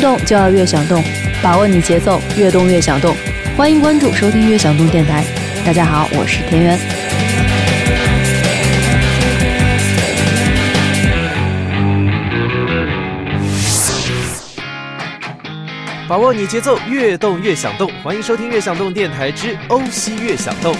动就要越想动，把握你节奏，越动越想动。欢迎关注收听越想动电台。大家好，我是田园。把握你节奏，越动越想动。欢迎收听《越想动电台之欧西越想动》。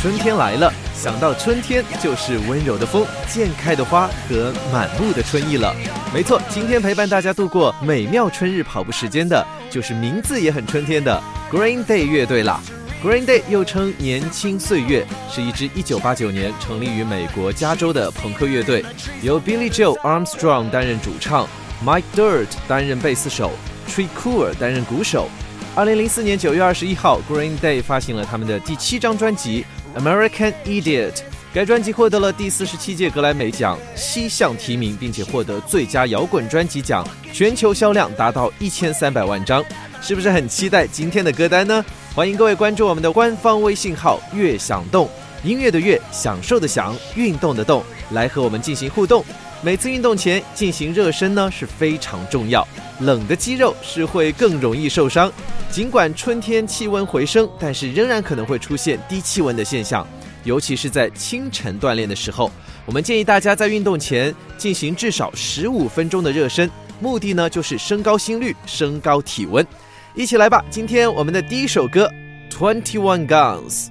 春天来了，想到春天就是温柔的风、渐开的花和满目的春意了。没错，今天陪伴大家度过美妙春日跑步时间的，就是名字也很春天的 Green Day 乐队啦。Green Day 又称年轻岁月，是一支1989年成立于美国加州的朋克乐队，由 Billy Joe Armstrong 担任主唱，Mike Dirt 担任贝斯手，Tree Cooler 担任鼓手。2004年9月21号，Green Day 发行了他们的第七张专辑。American Idiot，该专辑获得了第四十七届格莱美奖七项提名，并且获得最佳摇滚专辑奖，全球销量达到一千三百万张，是不是很期待今天的歌单呢？欢迎各位关注我们的官方微信号“悦享动”，音乐的悦，享受的享，运动的动，来和我们进行互动。每次运动前进行热身呢是非常重要，冷的肌肉是会更容易受伤。尽管春天气温回升，但是仍然可能会出现低气温的现象，尤其是在清晨锻炼的时候。我们建议大家在运动前进行至少十五分钟的热身，目的呢就是升高心率、升高体温。一起来吧！今天我们的第一首歌《Twenty One Guns》。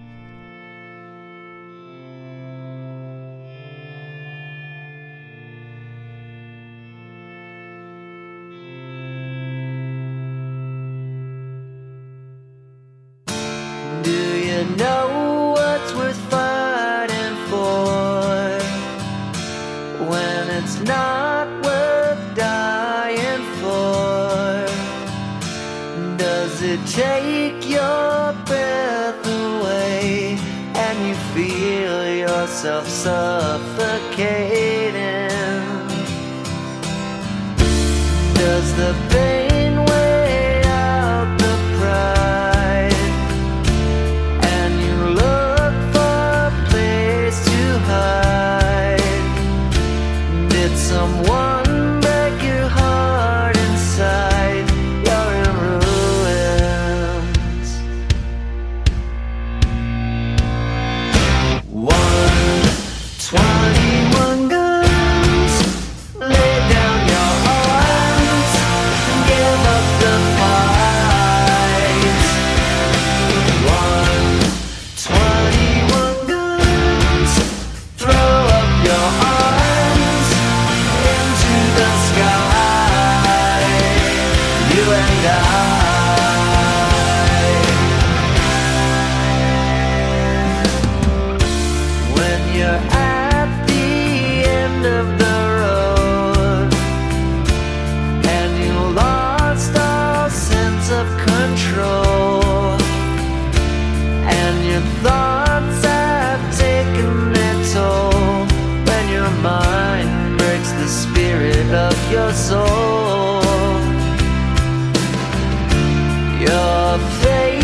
face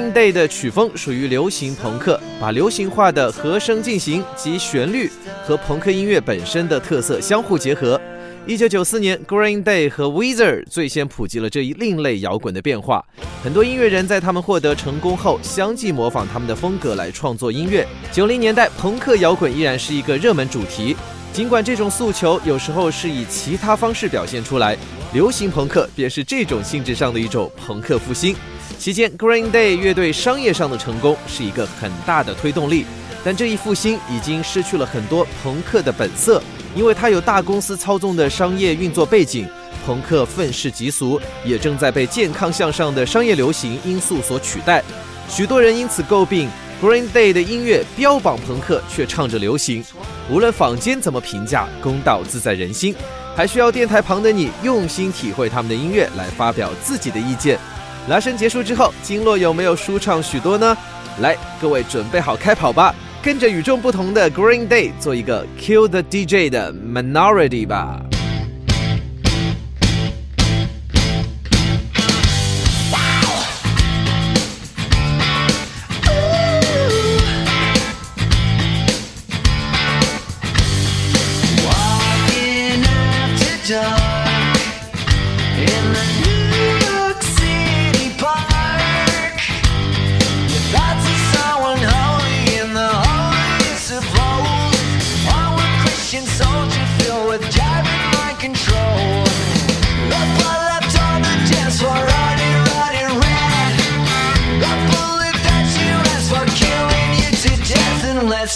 Green Day 的曲风属于流行朋克，把流行化的和声进行及旋律和朋克音乐本身的特色相互结合。一九九四年，Green Day 和 Weezer 最先普及了这一另类摇滚的变化。很多音乐人在他们获得成功后，相继模仿他们的风格来创作音乐。九零年代，朋克摇滚依然是一个热门主题，尽管这种诉求有时候是以其他方式表现出来。流行朋克便是这种性质上的一种朋克复兴。期间，Green Day 乐队商业上的成功是一个很大的推动力，但这一复兴已经失去了很多朋克的本色。因为它有大公司操纵的商业运作背景，朋克愤世嫉俗，也正在被健康向上的商业流行因素所取代。许多人因此诟病 Green Day 的音乐标榜朋克，却唱着流行。无论坊间怎么评价，公道自在人心，还需要电台旁的你用心体会他们的音乐，来发表自己的意见。拉伸结束之后，经络有没有舒畅许多呢？来，各位准备好开跑吧！跟着与众不同的 Green Day 做一个 Kill the DJ 的 Minority 吧。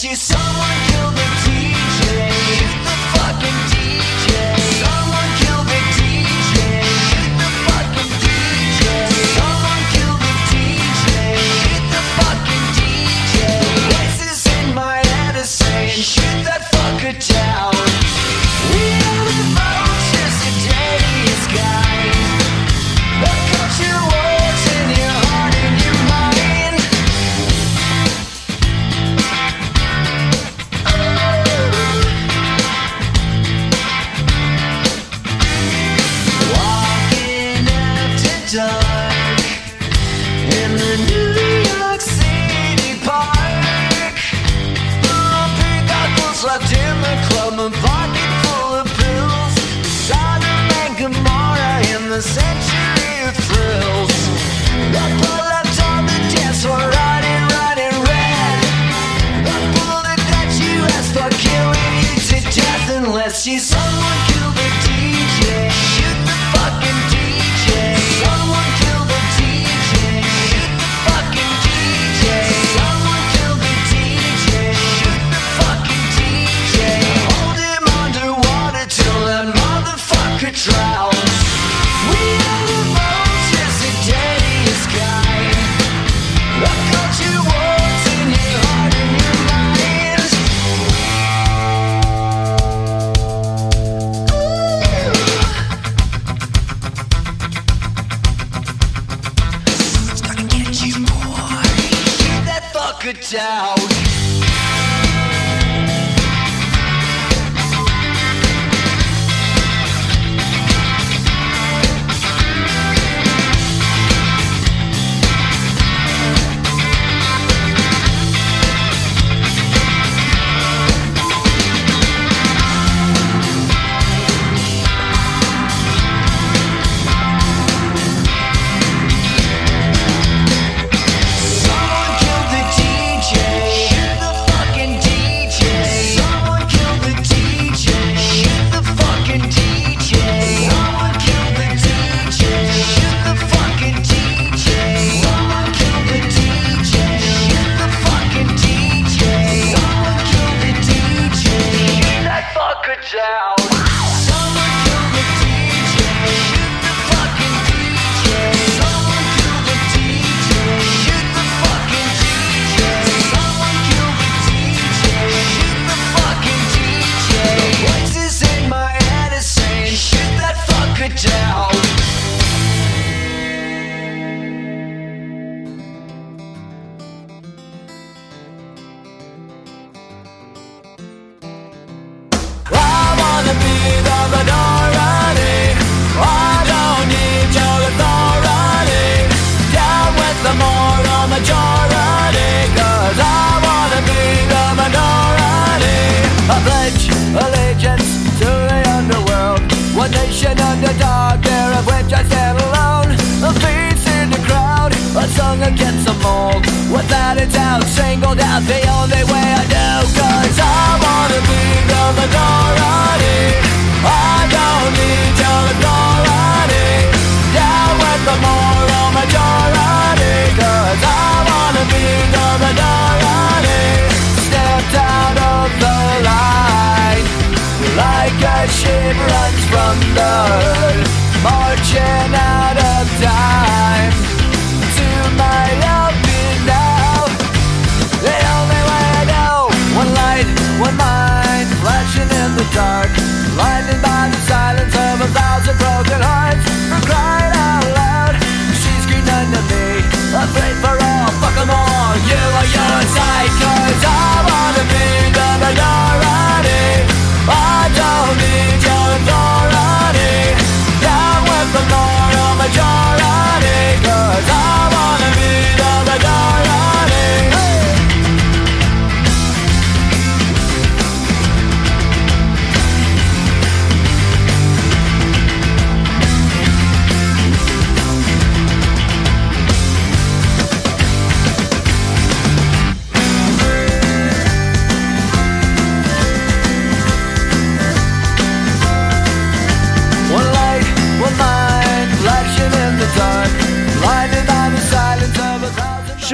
you say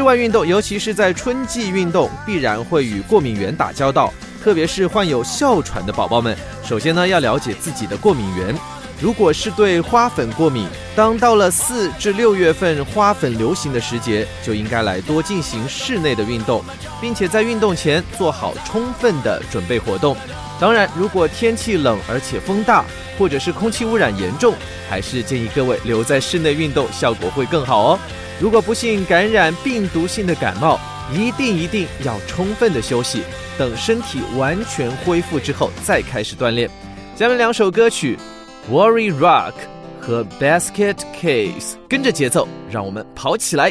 室外运动，尤其是在春季运动，必然会与过敏源打交道，特别是患有哮喘的宝宝们。首先呢，要了解自己的过敏源。如果是对花粉过敏，当到了四至六月份花粉流行的时节，就应该来多进行室内的运动，并且在运动前做好充分的准备活动。当然，如果天气冷而且风大，或者是空气污染严重，还是建议各位留在室内运动，效果会更好哦。如果不幸感染病毒性的感冒，一定一定要充分的休息，等身体完全恢复之后再开始锻炼。下面两首歌曲《Worry Rock》和《Basket Case》，跟着节奏，让我们跑起来。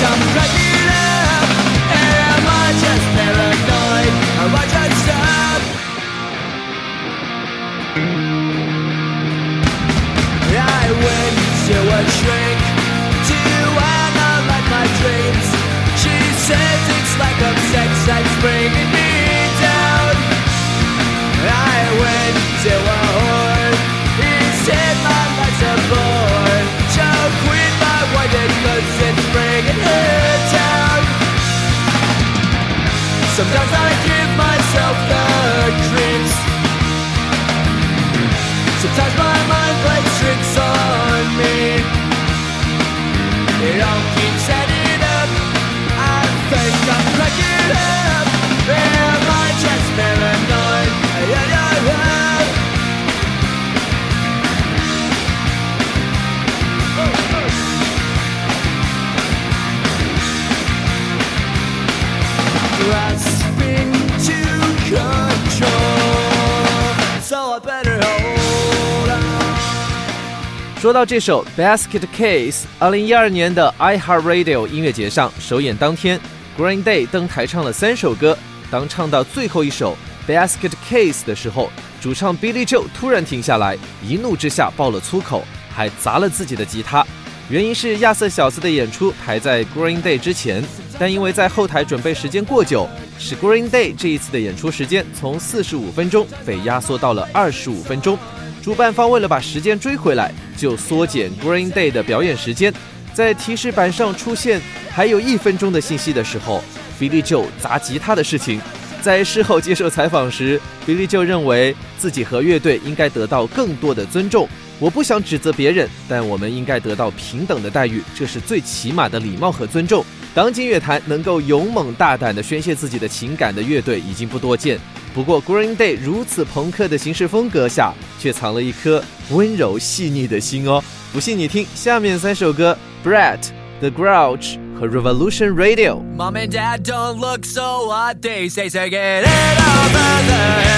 说到这首《Basket Case》，二零一二年的 iHeartRadio 音乐节上首演当天，Green Day 登台唱了三首歌。当唱到最后一首《Basket Case》的时候，主唱 Billy Joe 突然停下来，一怒之下爆了粗口，还砸了自己的吉他。原因是亚瑟小子的演出排在 Green Day 之前，但因为在后台准备时间过久，使 Green Day 这一次的演出时间从四十五分钟被压缩到了二十五分钟。主办方为了把时间追回来，就缩减 Green Day 的表演时间。在提示板上出现还有一分钟的信息的时候，Billy Joe 砸吉他的事情，在事后接受采访时，Billy Joe 认为自己和乐队应该得到更多的尊重。我不想指责别人，但我们应该得到平等的待遇，这是最起码的礼貌和尊重。当今乐坛能够勇猛大胆地宣泄自己的情感的乐队已经不多见。不过 Green Day 如此朋克的行事风格下，却藏了一颗温柔细腻的心哦。不信你听下面三首歌：Brett、The Grouch 和 Revolution Radio。Mom and dad don't look so what they say, so get it over the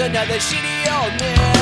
another shitty old man.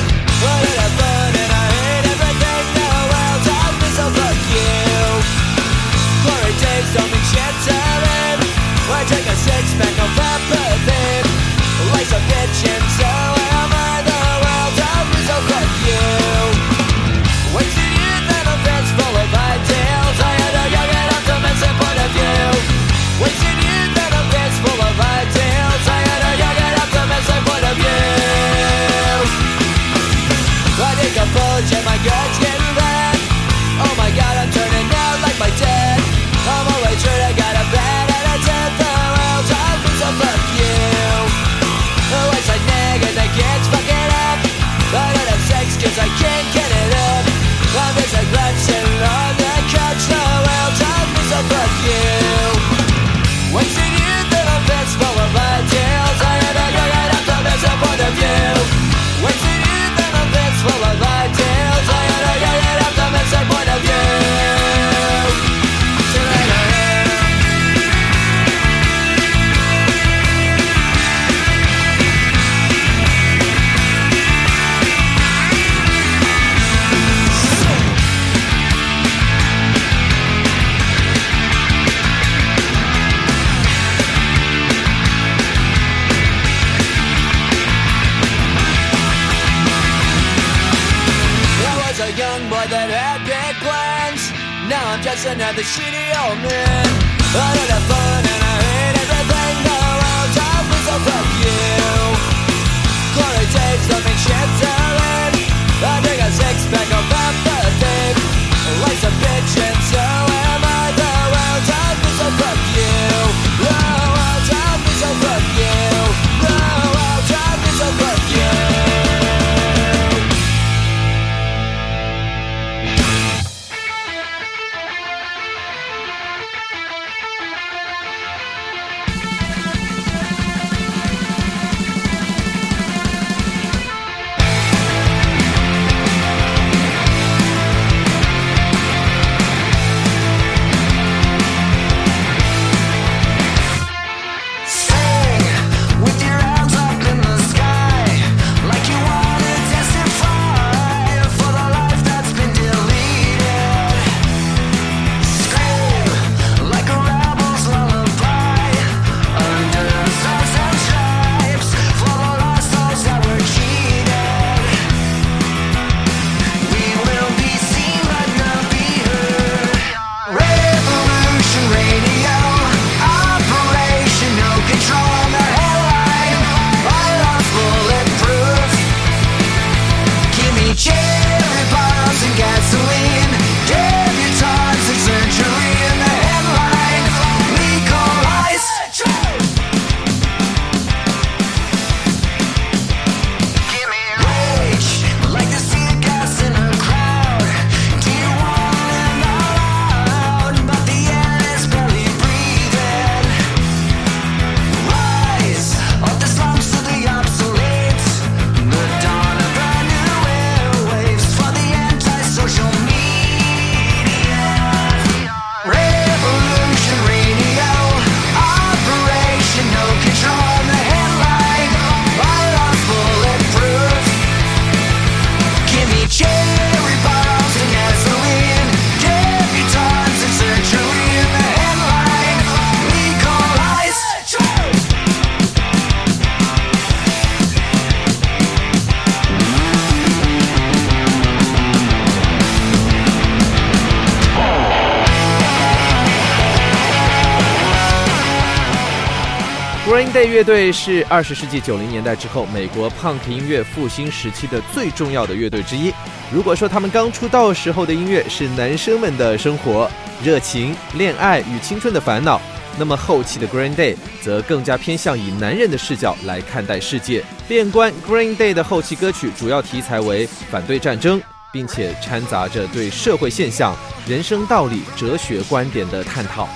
Day 乐队是二十世纪九零年代之后美国 punk 音乐复兴时期的最重要的乐队之一。如果说他们刚出道时候的音乐是男生们的生活、热情、恋爱与青春的烦恼，那么后期的 Green Day 则更加偏向以男人的视角来看待世界。变观 Green Day 的后期歌曲主要题材为反对战争，并且掺杂着对社会现象、人生道理、哲学观点的探讨。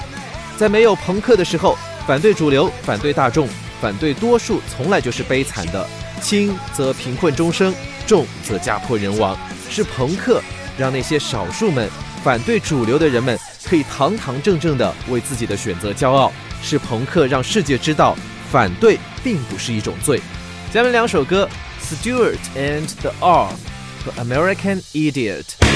在没有朋克的时候，反对主流，反对大众，反对多数，从来就是悲惨的。轻则贫困终生，重则家破人亡。是朋克让那些少数们反对主流的人们可以堂堂正正的为自己的选择骄傲。是朋克让世界知道，反对并不是一种罪。下面两首歌，Stewart and the R 和 American Idiot。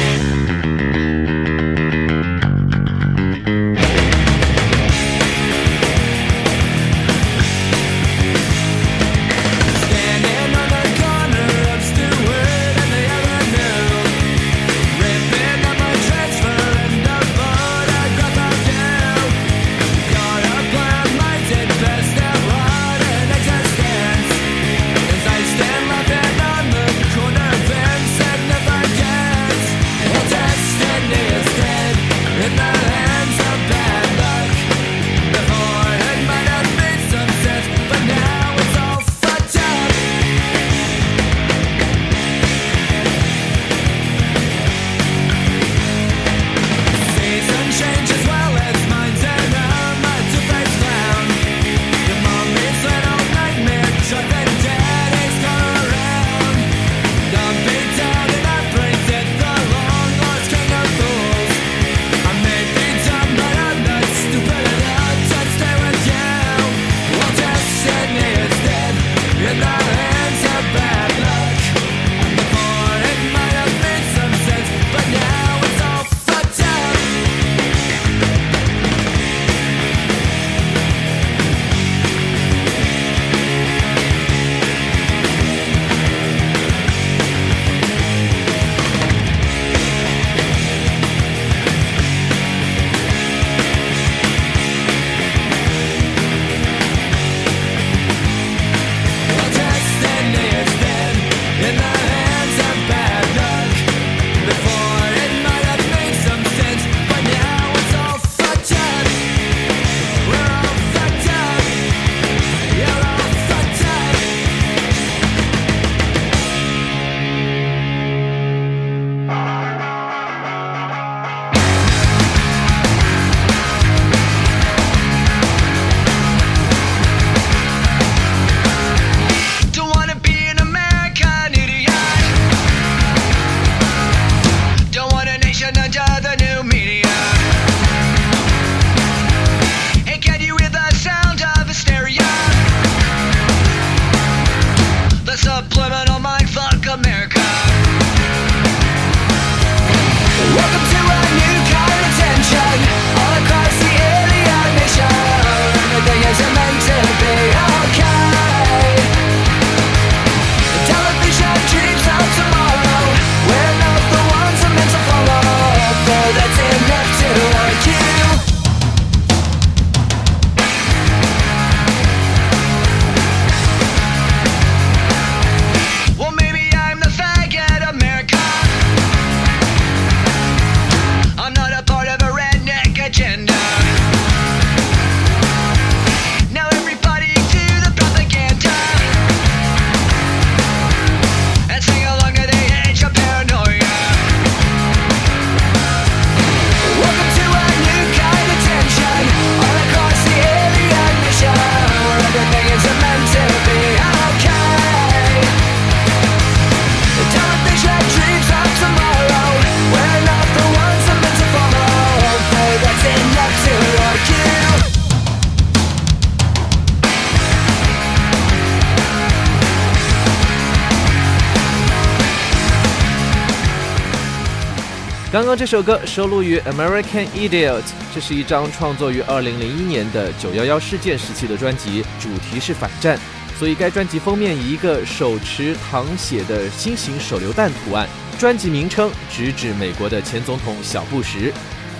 刚刚这首歌收录于《American Idiot》，这是一张创作于2001年的911事件时期的专辑，主题是反战，所以该专辑封面以一个手持淌血的新型手榴弹图案。专辑名称直指美国的前总统小布什。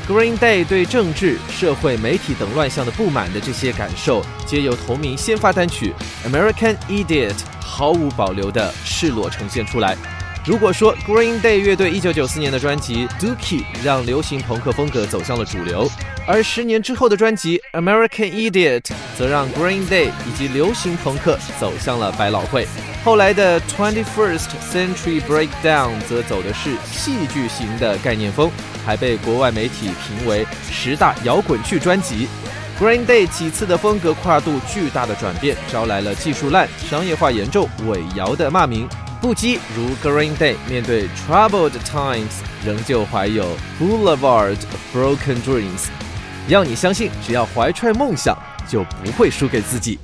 Green Day 对政治、社会、媒体等乱象的不满的这些感受，皆由同名先发单曲《American Idiot》毫无保留地赤裸呈现出来。如果说 Green Day 乐队1994年的专辑《Dookie》让流行朋克风格走向了主流，而十年之后的专辑《American Idiot》则让 Green Day 以及流行朋克走向了百老汇。后来的 Twenty First Century Breakdown 则走的是戏剧型的概念风，还被国外媒体评为十大摇滚剧专辑。Green Day 几次的风格跨度巨大的转变，招来了技术烂、商业化严重、伪摇的骂名。不羁如 Green Day 面对 Troubled Times，仍旧怀有 Boulevard of Broken Dreams，要你相信，只要怀揣梦想，就不会输给自己。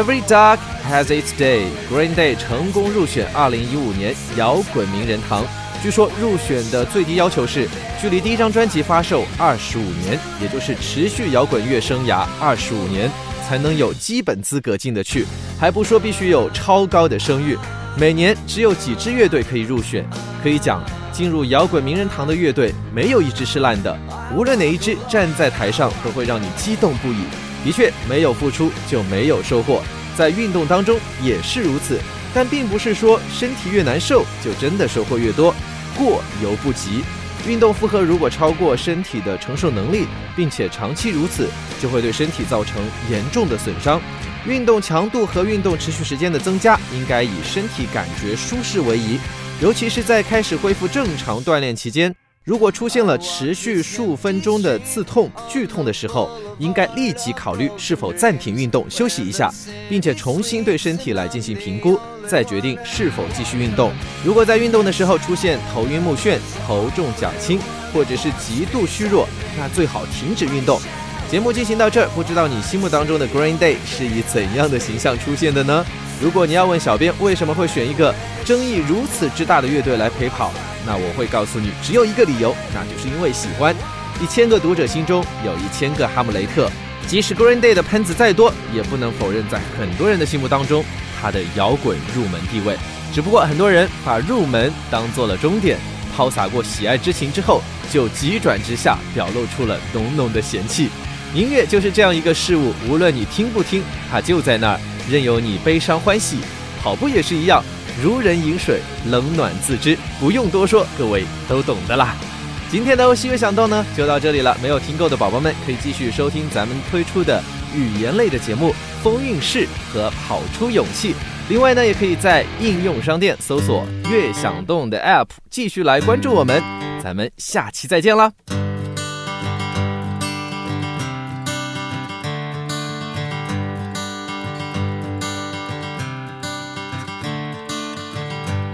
Every dog has its day. Green Day 成功入选2015年摇滚名人堂。据说入选的最低要求是距离第一张专辑发售25年，也就是持续摇滚乐生涯25年才能有基本资格进得去，还不说必须有超高的声誉。每年只有几支乐队可以入选，可以讲进入摇滚名人堂的乐队没有一支是烂的，无论哪一支站在台上都会让你激动不已。的确，没有付出就没有收获，在运动当中也是如此。但并不是说身体越难受就真的收获越多，过犹不及。运动负荷如果超过身体的承受能力，并且长期如此，就会对身体造成严重的损伤。运动强度和运动持续时间的增加，应该以身体感觉舒适为宜，尤其是在开始恢复正常锻炼期间。如果出现了持续数分钟的刺痛、剧痛的时候，应该立即考虑是否暂停运动休息一下，并且重新对身体来进行评估，再决定是否继续运动。如果在运动的时候出现头晕目眩、头重脚轻，或者是极度虚弱，那最好停止运动。节目进行到这儿，不知道你心目当中的 Green Day 是以怎样的形象出现的呢？如果你要问小编为什么会选一个争议如此之大的乐队来陪跑，那我会告诉你，只有一个理由，那就是因为喜欢。一千个读者心中有一千个哈姆雷特，即使 Green Day 的喷子再多，也不能否认在很多人的心目当中，他的摇滚入门地位。只不过很多人把入门当做了终点，抛洒过喜爱之情之后，就急转直下，表露出了浓浓的嫌弃。音乐就是这样一个事物，无论你听不听，它就在那儿，任由你悲伤欢喜。跑步也是一样，如人饮水，冷暖自知，不用多说，各位都懂的啦。今天的欧西乐响动呢，就到这里了。没有听够的宝宝们，可以继续收听咱们推出的语言类的节目《风韵事》和《跑出勇气》。另外呢，也可以在应用商店搜索“乐响动”的 App，继续来关注我们。咱们下期再见啦！